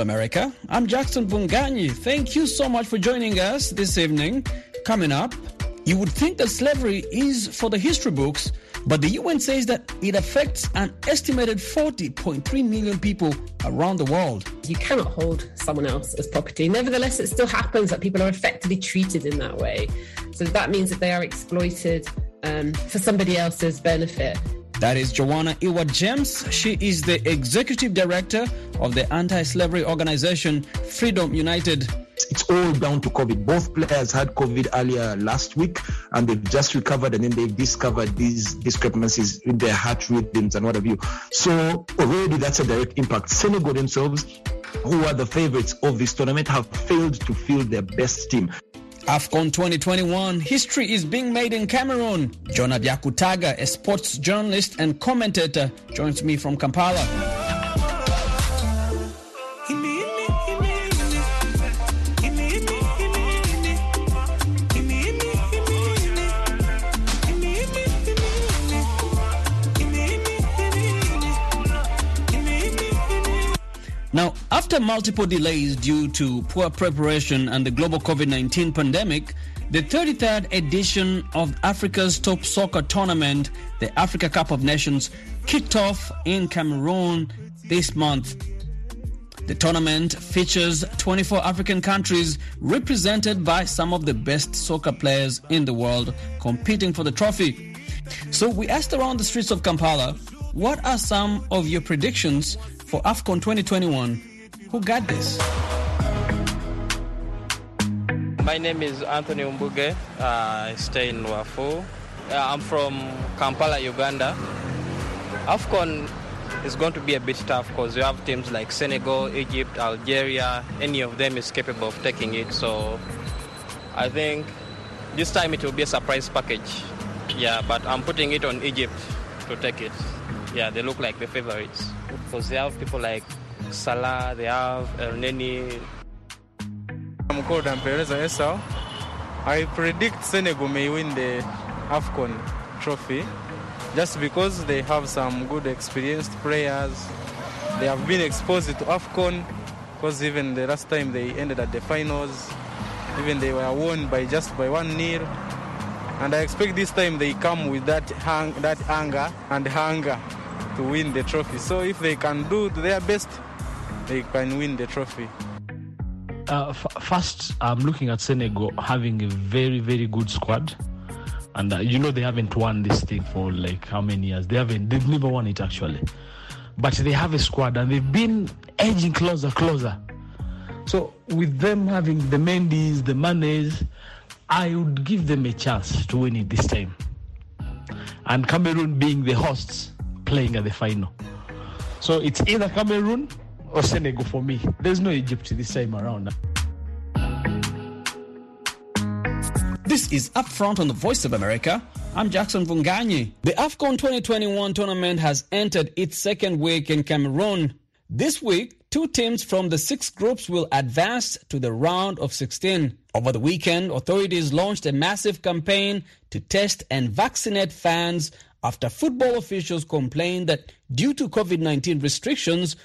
America. I'm Jackson Mvunganyi. Thank you so much for joining us this evening. Coming up, you would think that slavery is for the history books, but the UN says that it affects an estimated 40.3 million people around the world. You cannot hold someone else as property. Nevertheless, it still happens that people are effectively treated in that way. So that means that they are exploited um, for somebody else's benefit. That is Joanna Ewart James. She is the executive director of the anti slavery organization Freedom United. It's all down to COVID. Both players had COVID earlier last week and they've just recovered and then they've discovered these discrepancies in their heart rhythms and what have you. So already that's a direct impact. Senegal themselves, who are the favorites of this tournament, have failed to field their best team. AFCON 2021, history is being made in Cameroon. Jonah Byakutaga, a sports journalist and commentator, joins me from Kampala. After multiple delays due to poor preparation and the global COVID 19 pandemic, the 33rd edition of Africa's top soccer tournament, the Africa Cup of Nations, kicked off in Cameroon this month. The tournament features 24 African countries represented by some of the best soccer players in the world competing for the trophy. So we asked around the streets of Kampala, what are some of your predictions for AFCON 2021? Who got this? My name is Anthony Umbuge. Uh, I stay in Wafu. Uh, I'm from Kampala, Uganda. AFCON is going to be a bit tough because you have teams like Senegal, Egypt, Algeria. Any of them is capable of taking it. So I think this time it will be a surprise package. Yeah, but I'm putting it on Egypt to take it. Yeah, they look like the favorites because they have people like Salah, they have Elneny. I'm called Ampereza Esau. I predict Senegal may win the AFCON trophy just because they have some good experienced players. They have been exposed to AFCON because even the last time they ended at the finals, even they were won by just by one nil. And I expect this time they come with that hang, that anger and hunger to win the trophy. So if they can do their best, they can win the trophy. Uh, f- first, I'm looking at Senegal having a very, very good squad. And uh, you know they haven't won this thing for like how many years? They haven't. They've never won it actually. But they have a squad and they've been edging closer, closer. So with them having the Mendy's, the Manes, I would give them a chance to win it this time. And Cameroon being the hosts, playing at the final. So it's either Cameroon or Senegal for me. There's no Egypt this time around. This is Upfront on the Voice of America. I'm Jackson Mvunganyi. The AFCON 2021 tournament has entered its second week in Cameroon. This week, two teams from the six groups will advance to the round of 16. Over the weekend, authorities launched a massive campaign to test and vaccinate fans after football officials complained that due to COVID 19 restrictions,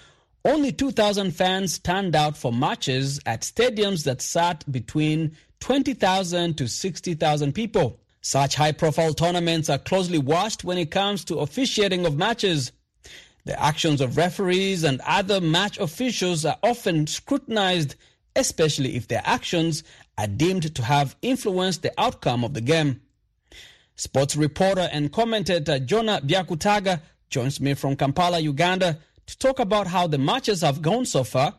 only 2,000 fans turned out for matches at stadiums that sat between 20,000 to 60,000 people. Such high profile tournaments are closely watched when it comes to officiating of matches. The actions of referees and other match officials are often scrutinized, especially if their actions are deemed to have influenced the outcome of the game. Sports reporter and commentator Jonah Byakutaga joins me from Kampala, Uganda, to talk about how the matches have gone so far.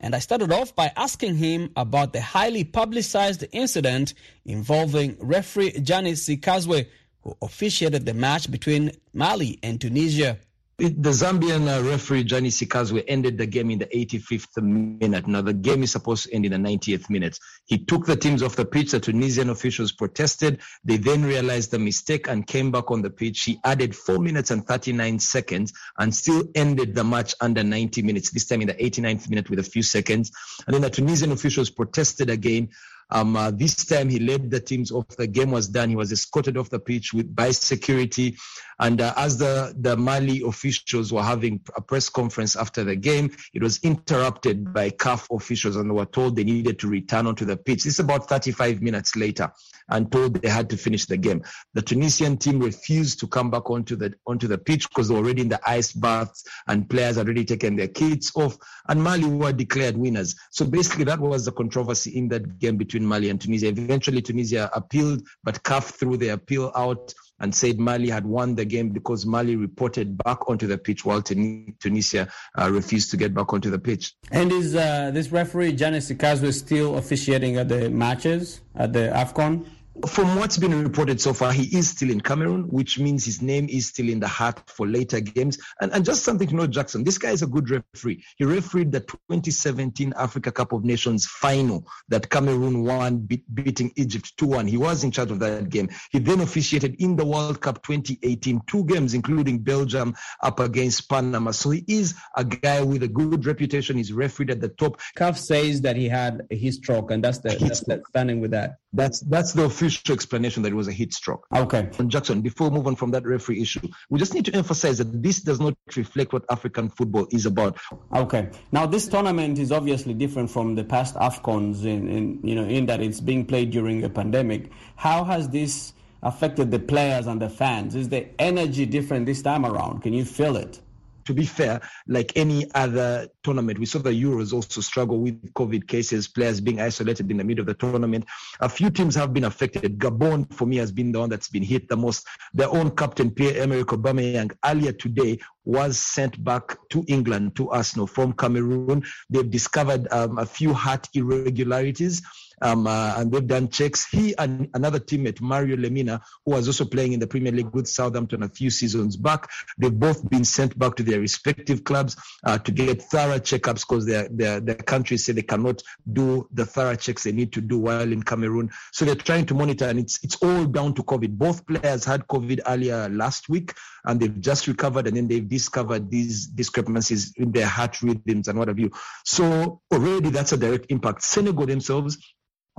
And I started off by asking him about the highly publicized incident involving referee Janny Sikazwe, who officiated the match between Mali and Tunisia. The Zambian uh, referee Janny Sikazwe ended the game in the 85th minute. Now the game is supposed to end in the 90th minute. He took the teams off the pitch. The Tunisian officials protested. They then realized the mistake and came back on the pitch. He added four minutes and 39 seconds and still ended the match under 90 minutes. This time in the 89th minute with a few seconds. And then the Tunisian officials protested again. Um, uh, this time he led the teams off. The game was done. He was escorted off the pitch with by security. And uh, as the, the Mali officials were having a press conference after the game, it was interrupted by CAF officials and they were told they needed to return onto the pitch. This is about 35 minutes later and told they had to finish the game. The Tunisian team refused to come back onto the onto the pitch because they were already in the ice baths and players had already taken their kits off and Mali were declared winners. So basically that was the controversy in that game between Mali and Tunisia. Eventually Tunisia appealed, but CAF threw the appeal out and said Mali had won the game because Mali reported back onto the pitch while Tunisia uh, refused to get back onto the pitch. And is uh, this referee, Janny Sikazwe, still officiating at the matches at the AFCON? From what's been reported so far, he is still in Cameroon, which means his name is still in the hat for later games. And, and just something to know, Jackson, this guy is a good referee. He refereed the 2017 Africa Cup of Nations final that Cameroon won, be- beating Egypt 2-1. He was in charge of that game. He then officiated in the World Cup 2018, two games, including Belgium up against Panama. So he is a guy with a good reputation. He's refereed at the top. CAF says that he had a heat stroke, and that's the, that's the standing with that. That's that's the official explanation that it was a heat stroke. Okay. And Jackson, before we move on from that referee issue, we just need to emphasize that this does not reflect what African football is about. Okay. Now this tournament is obviously different from the past AFCONs in, in you know in that it's being played during a pandemic. How has this affected the players and the fans? Is the energy different this time around? Can you feel it? To be fair, like any other tournament, we saw the Euros also struggle with COVID cases, players being isolated in the middle of the tournament. A few teams have been affected. Gabon, for me, has been the one that's been hit the most. Their own captain, Pierre-Emerick Aubameyang, earlier today was sent back to England, to Arsenal from Cameroon. They've discovered um, a few heart irregularities um, uh, and they've done checks. He and another teammate, Mario Lemina, who was also playing in the Premier League with Southampton a few seasons back, they've both been sent back to their respective clubs uh, to get thorough checkups because their, their, their countries say they cannot do the thorough checks they need to do while in Cameroon. So they're trying to monitor, and it's it's all down to COVID. Both players had COVID earlier last week, and they've just recovered, and then they've discovered these discrepancies in their heart rhythms and what have you. So already that's a direct impact. Senegal themselves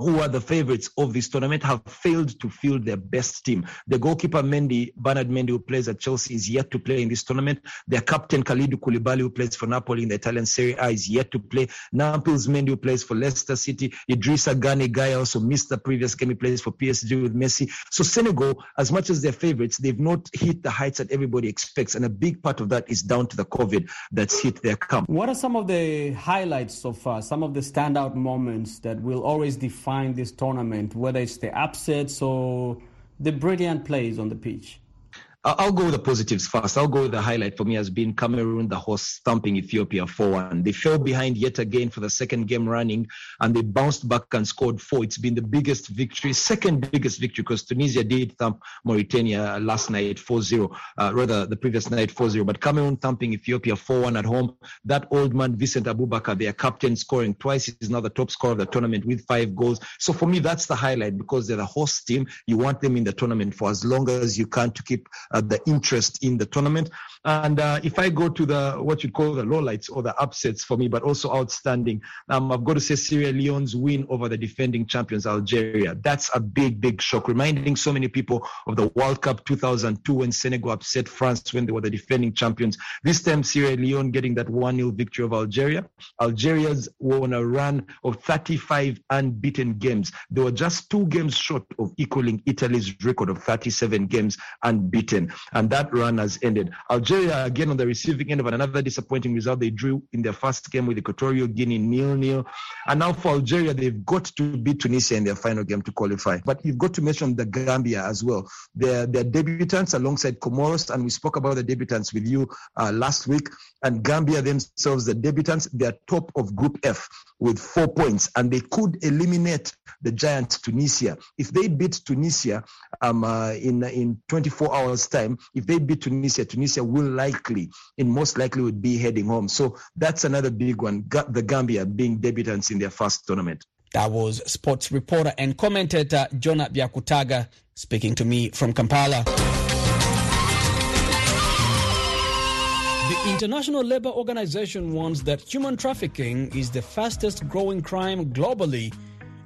who are the favorites of this tournament, have failed to field their best team. The goalkeeper Mendy, Bernard Mendy, who plays at Chelsea, is yet to play in this tournament. Their captain Kalidou Koulibaly, who plays for Napoli in the Italian Serie A, is yet to play. Nampalys Mendy, who plays for Leicester City. Idrissa Gana Gueye also missed the previous game. He plays for PSG with Messi. So Senegal, as much as they're favorites, they've not hit the heights that everybody expects, and a big part of that is down to the COVID that's hit their camp. What are some of the highlights so far? Some of the standout moments that will always define this tournament, whether it's the upsets or the brilliant plays on the pitch? I'll go with the positives first. I'll go with the highlight for me has been Cameroon, the host, thumping Ethiopia 4-1. They fell behind yet again for the second game running, and they bounced back and scored four. It's been the biggest victory, second biggest victory, because Tunisia did thump Mauritania last night 4-0, uh, rather the previous night 4-0. But Cameroon thumping Ethiopia 4-1 at home. That old man, Vincent Aboubakar, their captain, scoring twice. He's now the top scorer of the tournament with five goals. So for me, that's the highlight because they're the host team. You want them in the tournament for as long as you can to keep the interest in the tournament. And uh, if I go to the what you call the lowlights or the upsets for me, but also outstanding, um, I've got to say Sierra Leone's win over the defending champions Algeria. That's a big, big shock, reminding so many people of the World Cup 2002 when Senegal upset France when they were the defending champions. This time Sierra Leone getting that 1-0 victory of Algeria. Algeria's were on a run of 35 unbeaten games. They were just two games short of equaling Italy's record of 37 games unbeaten. And that run has ended. Algeria again, on the receiving end of another disappointing result, they drew in their first game with Equatorial Guinea nil-nil. And now for Algeria, they've got to beat Tunisia in their final game to qualify. But you've got to mention the Gambia as well. They're, they're debutants alongside Comoros, and we spoke about the debutants with you uh, last week. And Gambia themselves, the debutants, they're top of Group F with four points, and they could eliminate the giant Tunisia. If they beat Tunisia um, uh, in in 24 hours time, if they beat Tunisia, Tunisia will likely, and most likely, would be heading home. So that's another big one. The Gambia being debutants in their first tournament. That was sports reporter and commentator Jonah Byakutaga speaking to me from Kampala. International Labour Organization warns that human trafficking is the fastest growing crime globally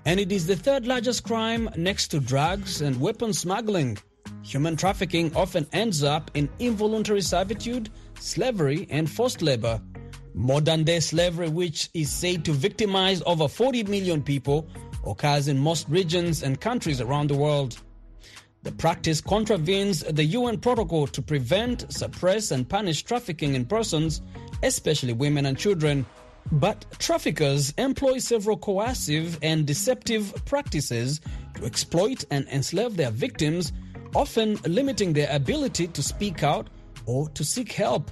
And it is the third largest crime next to drugs and weapon smuggling. Human trafficking often ends up in involuntary servitude, slavery, and forced labor. Modern day slavery, which is said to victimize over 40 million people, occurs in most regions and countries around the world. The practice contravenes the UN protocol to prevent, suppress, and punish trafficking in persons, especially women and children. But traffickers employ several coercive and deceptive practices to exploit and enslave their victims, often limiting their ability to speak out or to seek help.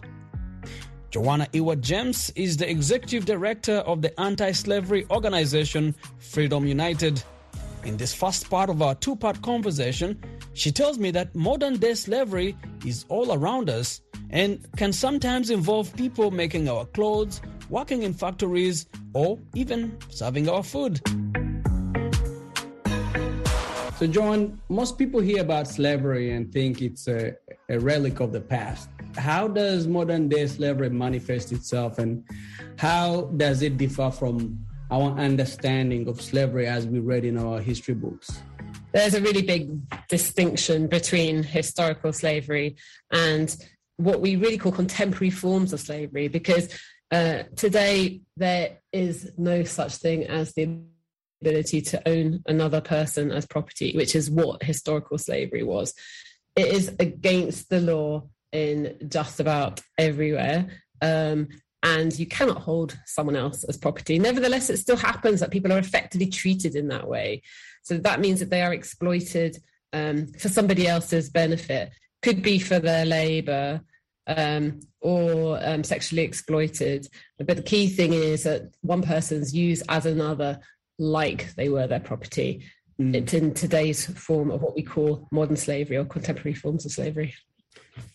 Joanna Ewart James is the executive director of the anti slavery organization Freedom United. In this first part of our two part conversation, she tells me that modern day slavery is all around us and can sometimes involve people making our clothes, working in factories, or even serving our food. So, John, most people hear about slavery and think it's a, a relic of the past. How does modern day slavery manifest itself, and how does it differ from our understanding of slavery as we read in our history books? There's a really big distinction between historical slavery and what we really call contemporary forms of slavery, because uh, today there is no such thing as the ability to own another person as property, which is what historical slavery was. It is against the law in just about everywhere. Um, and you cannot hold someone else as property. Nevertheless, it still happens that people are effectively treated in that way. So that means that they are exploited um, for somebody else's benefit, could be for their labor um, or um, sexually exploited. But the key thing is that one person's used as another like they were their property. Mm. It's in today's form of what we call modern slavery or contemporary forms of slavery.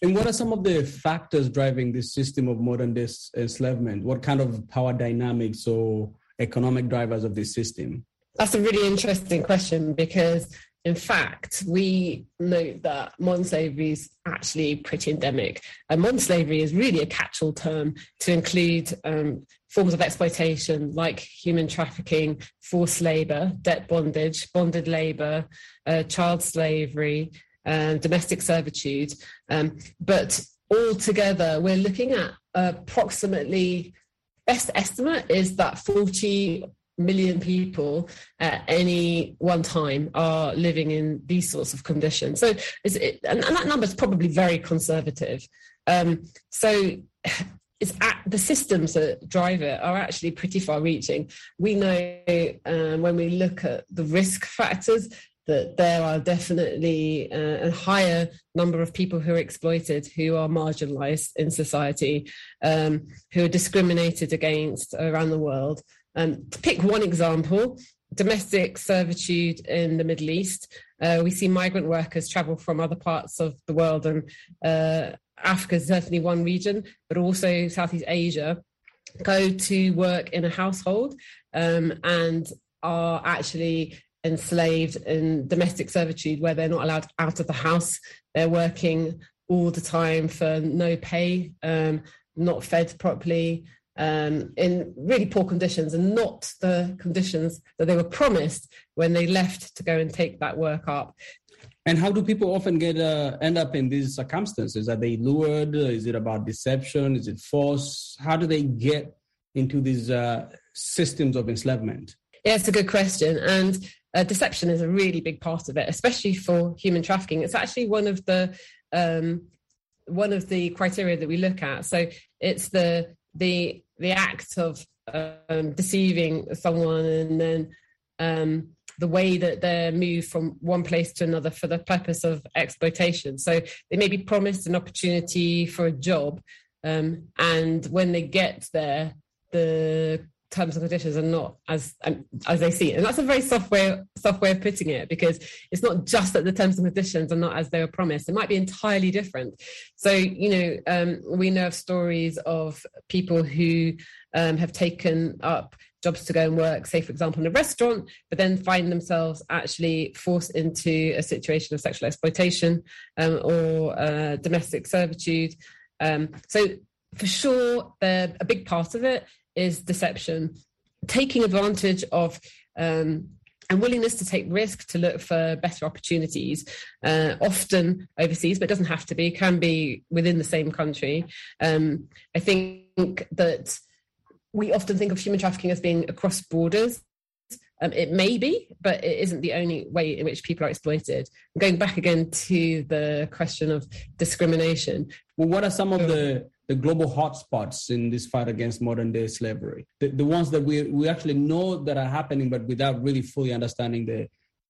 And what are some of the factors driving this system of modern day enslavement? What kind of power dynamics or economic drivers of this system? That's a really interesting question because, in fact, we note that modern slavery is actually pretty endemic. And modern slavery is really a catch all term to include um, forms of exploitation like human trafficking, forced labor, debt bondage, bonded labor, uh, child slavery, uh, domestic servitude. Um, but altogether, we're looking at approximately, best estimate is that 40 million people at any one time are living in these sorts of conditions. So, it, and, and, that number is probably very conservative. Um, so, it's at, the systems that drive it are actually pretty far reaching. We know um, when we look at the risk factors that there are definitely uh, a higher number of people who are exploited, who are marginalized in society, um, who are discriminated against around the world. Um, to pick one example, domestic servitude in the Middle East. Uh, we see migrant workers travel from other parts of the world, and uh, Africa is certainly one region, but also Southeast Asia, go to work in a household um, and are actually enslaved in domestic servitude where they're not allowed out of the house. They're working all the time for no pay, um, not fed properly, um, in really poor conditions and not the conditions that they were promised when they left to go and take that work up. And how do people often get uh, end up in these circumstances? Are they lured? Is it about deception? Is it force? How do they get into these uh, systems of enslavement? Yeah, it's a good question. And uh, deception is a really big part of it, especially for human trafficking. It's actually one of the um, one of the criteria that we look at. So it's the the the act of um, deceiving someone and then um, the way that they're moved from one place to another for the purpose of exploitation. So they may be promised an opportunity for a job, um, and when they get there, the terms and conditions are not as um, as they see it. And that's a very soft way, soft way of putting it because it's not just that the terms and conditions are not as they were promised. It might be entirely different. So, you know, um, we know of stories of people who um, have taken up jobs to go and work, say, for example, in a restaurant, but then find themselves actually forced into a situation of sexual exploitation um, or uh, domestic servitude. Um, so, for sure, they're a big part of it is deception, taking advantage of um, and willingness to take risk to look for better opportunities, uh, often overseas, but doesn't have to be, can be within the same country. Um, I think that we often think of human trafficking as being across borders. Um, it may be, but it isn't the only way in which people are exploited. Going back again to the question of discrimination. Well, what are some of the the global hotspots in this fight against modern day slavery, the, the ones that we, we actually know that are happening, but without really fully understanding the,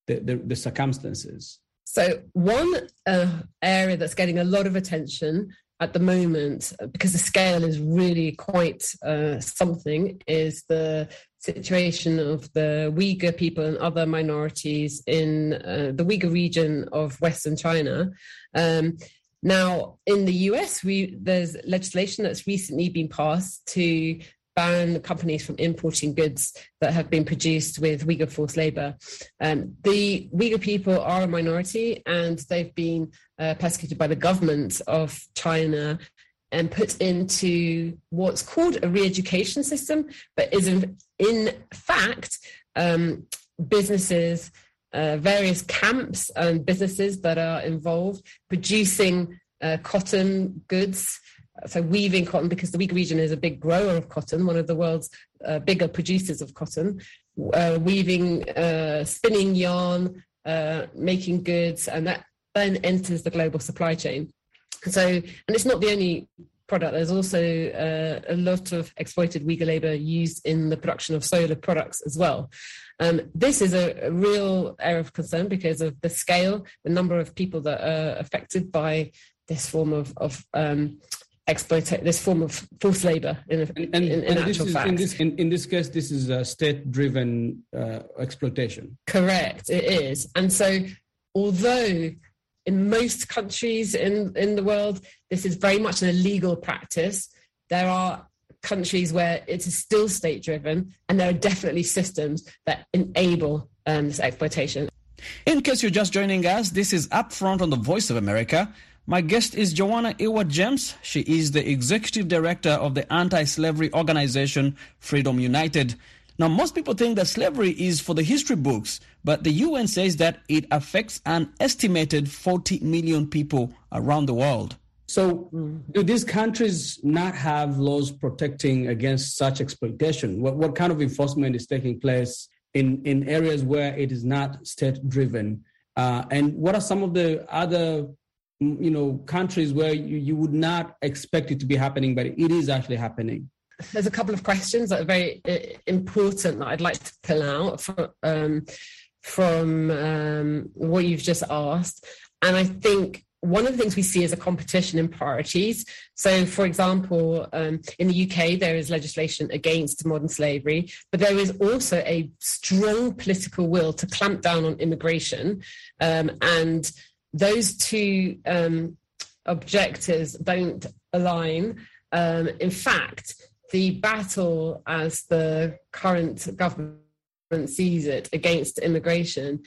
the, the, the circumstances. So, one uh, area that's getting a lot of attention at the moment, because the scale is really quite uh, something, is the situation of the Uyghur people and other minorities in uh, the Uyghur region of Western China. Um, now, in the US, we, there's legislation that's recently been passed to ban companies from importing goods that have been produced with Uyghur forced labor. Um, the Uyghur people are a minority and they've been uh, persecuted by the government of China and put into what's called a re education system, but is in, in fact um, businesses uh, various camps and businesses that are involved producing uh, cotton goods. So weaving cotton, because the Uyghur region is a big grower of cotton, one of the world's uh, bigger producers of cotton, uh, weaving, uh, spinning yarn, making goods, and that then enters the global supply chain. So, and it's not the only product. There's also uh, a lot of exploited Uyghur labor used in the production of solar products as well. Um, this is a, a, real area of concern because of the scale, the number of people that are affected by this form of, of um, exploitation, this form of forced labor. In, and, and, in, in actual is, fact, in this, in, in, this case, this is a state-driven uh, exploitation. Correct, it is. And so, although in most countries in, in the world, this is very much an illegal practice. There are countries where it is still state driven, and there are definitely systems that enable um, this exploitation. In case you're just joining us, this is Upfront on the Voice of America. My guest is Joanna Ewart James. She is the executive director of the anti slavery organization Freedom United. Now, most people think that slavery is for the history books, but the UN says that it affects an estimated 40 million people around the world. So, do these countries not have laws protecting against such exploitation? What, what kind of enforcement is taking place in, in areas where it is not state driven? Uh, and what are some of the other you know countries where you, you would not expect it to be happening, but it is actually happening? There's a couple of questions that are very uh, important that I'd like to pull out from, um, from um, what you've just asked. And I think one of the things we see is a competition in priorities. So, for example, um, in the UK, there is legislation against modern slavery, but there is also a strong political will to clamp down on immigration. Um, and those two um, objectives don't align. Um, in fact, the battle, as the current government sees it, against immigration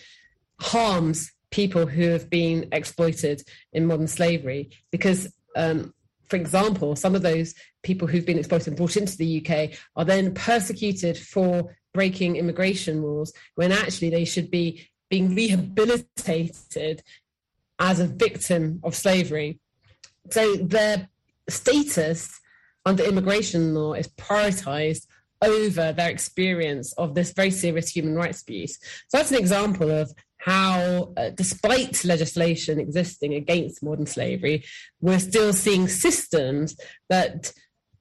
harms people who have been exploited in modern slavery. Because um, for example some of those people who've been exploited and brought into the uk are then persecuted for breaking immigration rules when actually they should be being rehabilitated as a victim of slavery. So their status under immigration law is prioritized over their experience of this very serious human rights abuse. So that's an example of how, uh, despite legislation existing against modern slavery, we're still seeing systems that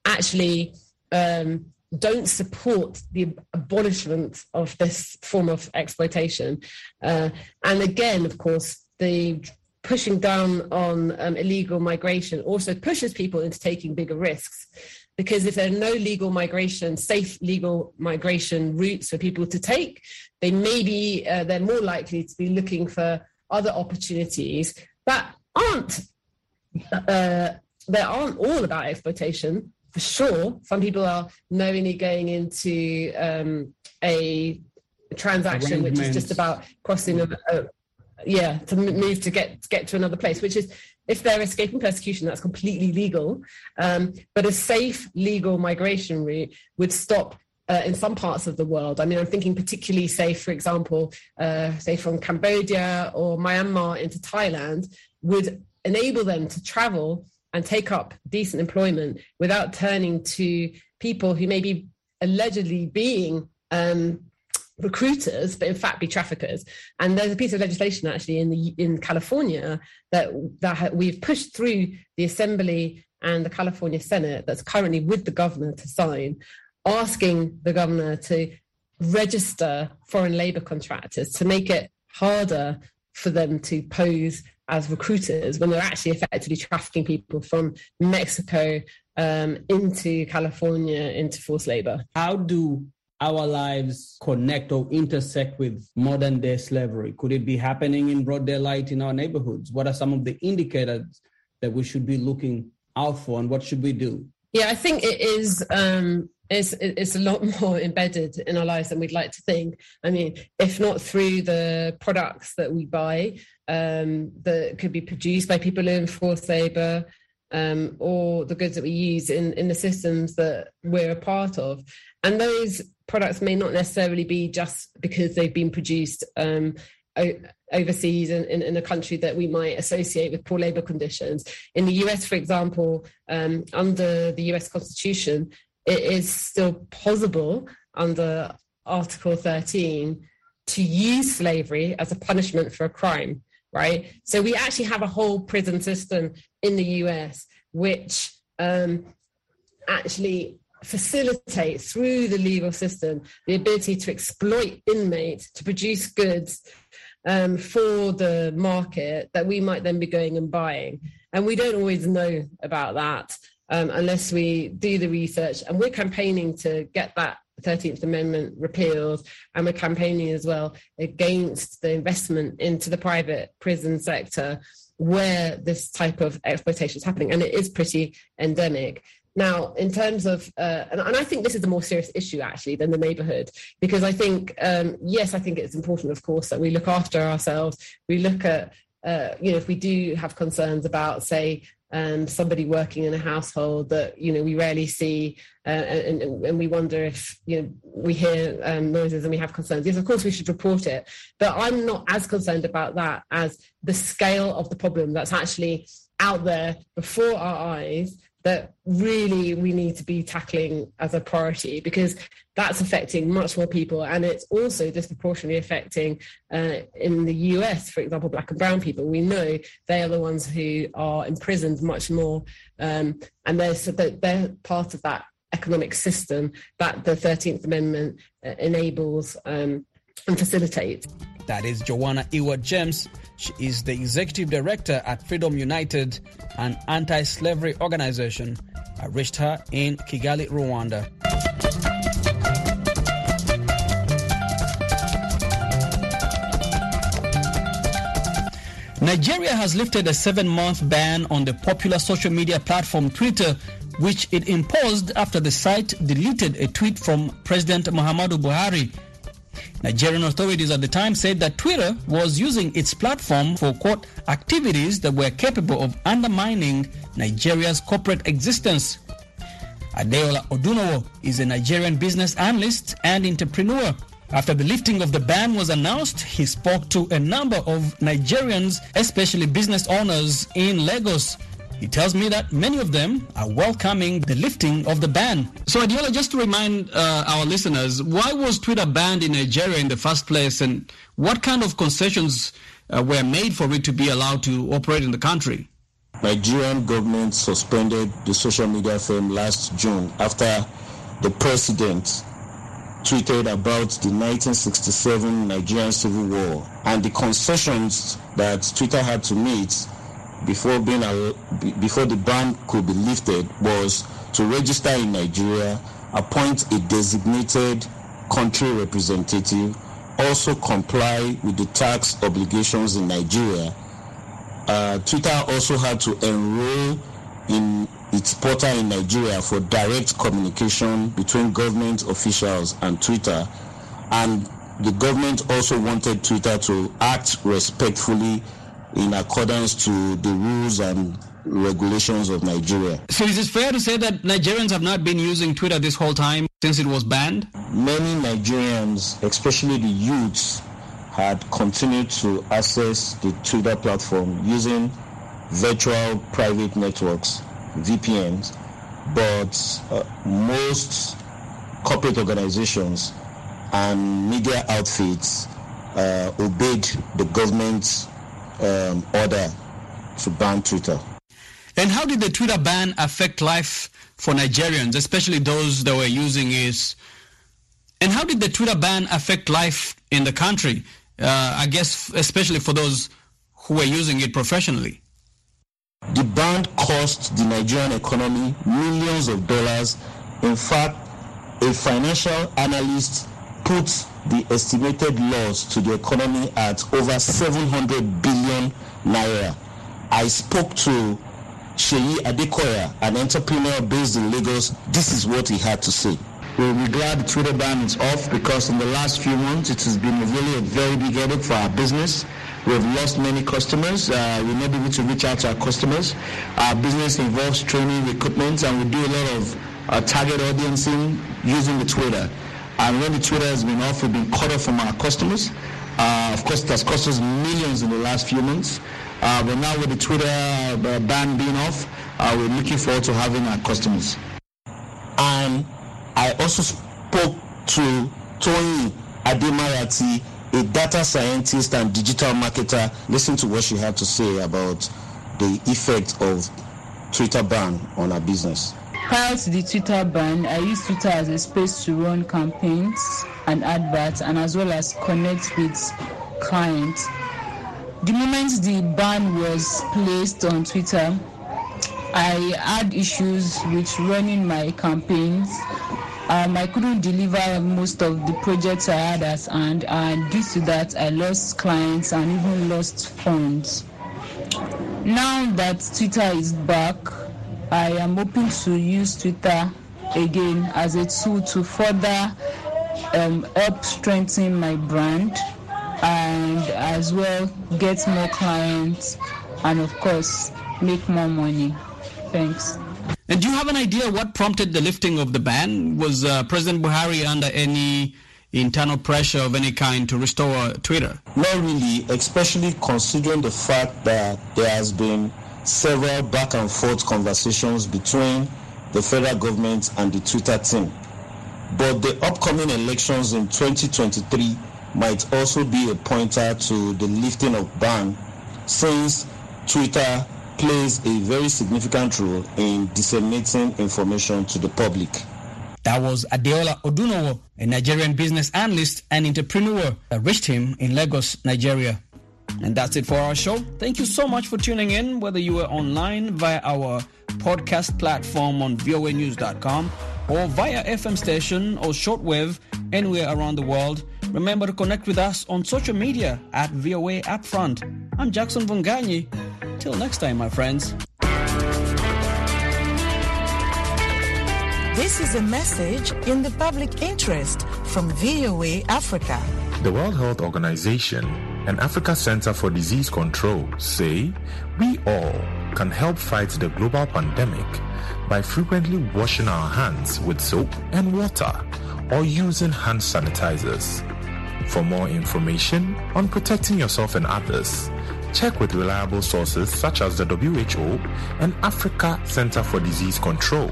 actually um, don't support the abolishment of this form of exploitation. Uh, and again, of course, the pushing down on um, illegal migration also pushes people into taking bigger risks because if there are no legal migration, safe legal migration routes for people to take, they may be uh, they're more likely to be looking for other opportunities that aren't uh, that aren't all about exploitation for sure. Some people are knowingly going into um, a transaction which is just about crossing a, a yeah to move to get to get to another place, which is if they're escaping persecution, that's completely legal. Um, but a safe legal migration route would stop uh, in some parts of the world. I mean, I'm thinking particularly, say, for example, uh, say from Cambodia or Myanmar into Thailand, would enable them to travel and take up decent employment without turning to people who may be allegedly being um, recruiters, but in fact be traffickers. And there's a piece of legislation actually in the in California that that we've pushed through the Assembly and the California Senate that's currently with the governor to sign, asking the governor to register foreign labor contractors to make it harder for them to pose as recruiters when they're actually effectively trafficking people from Mexico um, into California into forced labor. How do our lives connect or intersect with modern day slavery? Could it be happening in broad daylight in our neighborhoods? What are some of the indicators that we should be looking out for and what should we do? Yeah, I think it is. Um, it's, it's a lot more embedded in our lives than we'd like to think. I mean, if not through the products that we buy um, that could be produced by people in forced labor, um, or the goods that we use in, in the systems that we're a part of. And those products may not necessarily be just because they've been produced um, overseas in, in, in, a country that we might associate with poor labor conditions. In the US, for example, um, under the US Constitution, it is still possible under Article 13 to use slavery as a punishment for a crime, right? So we actually have a whole prison system in the US which um, actually facilitate through the legal system the ability to exploit inmates to produce goods um, for the market that we might then be going and buying. And we don't always know about that um, unless we do the research. And we're campaigning to get that 13th Amendment repealed. And we're campaigning as well against the investment into the private prison sector where this type of exploitation is happening. And it is pretty endemic. Now, in terms of, uh, and, and, I think this is a more serious issue actually than the neighborhood, because I think, um, yes, I think it's important, of course, that we look after ourselves. We look at, uh, you know, if we do have concerns about, say, um, somebody working in a household that you know we rarely see, uh, and, and, we wonder if you know we hear um, noises and we have concerns. Yes, of course we should report it, but I'm not as concerned about that as the scale of the problem that's actually out there before our eyes that really we need to be tackling as a priority because that's affecting much more people. And it's also disproportionately affecting uh, in the US for example black and brown people. We know they are the ones who are imprisoned much more um, and they're, they're part of that economic system that the 13th amendment uh, enables um, and facilitates that is Joanna Ewart James. She is the executive director at Freedom United, an anti slavery organization. I reached her in Kigali, Rwanda. Nigeria has lifted a seven month ban on the popular social media platform Twitter, which it imposed after the site deleted a tweet from President Muhammadu Buhari Nigerian authorities at the time said that Twitter was using its platform for, quote, activities that were capable of undermining Nigeria's corporate existence. Adeola Odunowo is a Nigerian business analyst and entrepreneur. After the lifting of the ban was announced, he spoke to a number of Nigerians, especially business owners in Lagos. He tells me that many of them are welcoming the lifting of the ban. So, Adeola, just to remind uh, our listeners, why was Twitter banned in Nigeria in the first place, and what kind of concessions uh, were made for it to be allowed to operate in the country? Nigerian government suspended the social media firm last June after the president tweeted about the 1967 Nigerian Civil War and the concessions that Twitter had to meet before being before the ban could be lifted was to register in Nigeria, appoint a designated country representative, also comply with the tax obligations in Nigeria. Uh, Twitter also had to enroll in its portal in Nigeria for direct communication between government officials and Twitter. And the government also wanted Twitter to act respectfully in accordance to the rules and regulations of Nigeria. So is it fair to say that Nigerians have not been using Twitter this whole time? since it was banned? Many Nigerians, especially the youths, had continued to access the Twitter platform using virtual private networks, VPNs, but uh, most corporate organizations and media outfits uh, obeyed the government's um, order to ban Twitter. And how did the Twitter ban affect life for Nigerians, especially those that were using it? And how did the Twitter ban affect life in the country? Uh, I guess especially for those who were using it professionally. The ban cost the Nigerian economy millions of dollars. In fact, a financial analyst put the estimated loss to the economy at over 700 billion naira. I spoke to Sheyi Adekoya, an entrepreneur based in Lagos. This is what he had to say. We'll be glad the Twitter ban is off because in the last few months it has been really a very big headache for our business. We've lost many customers. Uh, we're not able to reach out to our customers. Our business involves training, recruitment, and we do a lot of uh, target audiencing using the Twitter. And when the Twitter has been off, we've been cut off from our customers. Uh, of course, it has cost us millions in the last few months. Uh, but now with the Twitter uh, ban being off, uh, we're looking forward to having our customers. And I also spoke to Tony Ademayati, a data scientist and digital marketer. Listen to what she had to say about the effect of Twitter ban on our business. Prior to the Twitter ban, I used Twitter as a space to run campaigns and adverts and as well as connect with clients. The moment the ban was placed on Twitter, I had issues with running my campaigns. Um, I couldn't deliver most of the projects I had at hand, and due to that, I lost clients and even lost funds. Now that Twitter is back, I am hoping to use Twitter again as a tool to further um, help strengthen my brand and as well get more clients and of course make more money. Thanks. And do you have an idea what prompted the lifting of the ban? Was uh, President Buhari under any internal pressure of any kind to restore Twitter? Not really, especially considering the fact that there has been several back and forth conversations between the federal government and the Twitter team. But the upcoming elections in 2023 might also be a pointer to the lifting of ban since Twitter plays a very significant role in disseminating information to the public. That was Adeola Odunowo, a Nigerian business analyst and entrepreneur that reached him in Lagos, Nigeria. And that's it for our show. Thank you so much for tuning in, whether you were online via our podcast platform on voanews.com or via FM station or shortwave anywhere around the world. Remember to connect with us on social media at VOA Upfront. I'm Jackson Mvunganyi. Till next time, my friends. This is a message in the public interest from VOA Africa. The World Health Organization and Africa Center for Disease Control say we all can help fight the global pandemic by frequently washing our hands with soap and water or using hand sanitizers. For more information on protecting yourself and others, check with reliable sources such as the WHO and Africa Center for Disease Control.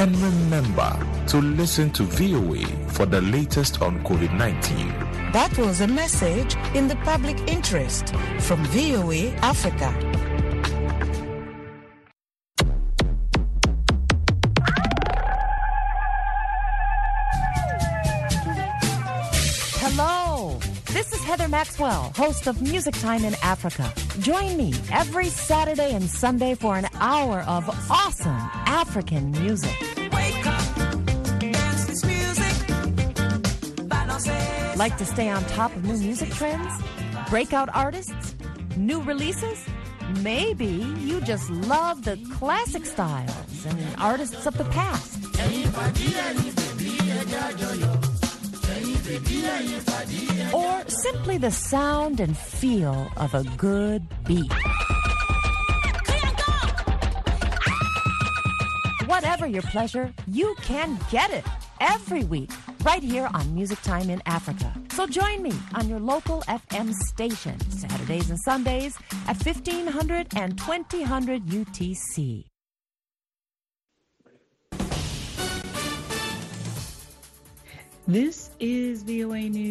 And remember to listen to VOA for the latest on COVID 19. That was a message in the public interest from VOA Africa. Hello, this is Heather Maxwell, host of Music Time in Africa. Join me every Saturday and Sunday for an hour of awesome African music. Like to stay on top of new music trends? Breakout artists? New releases? Maybe you just love the classic styles and artists of the past. Or simply the sound and feel of a good beat. Whatever your pleasure, you can get it every week right here on Music Time in Africa. So join me on your local FM station Saturdays and Sundays at 1500 and 2000 UTC. This is VOA News.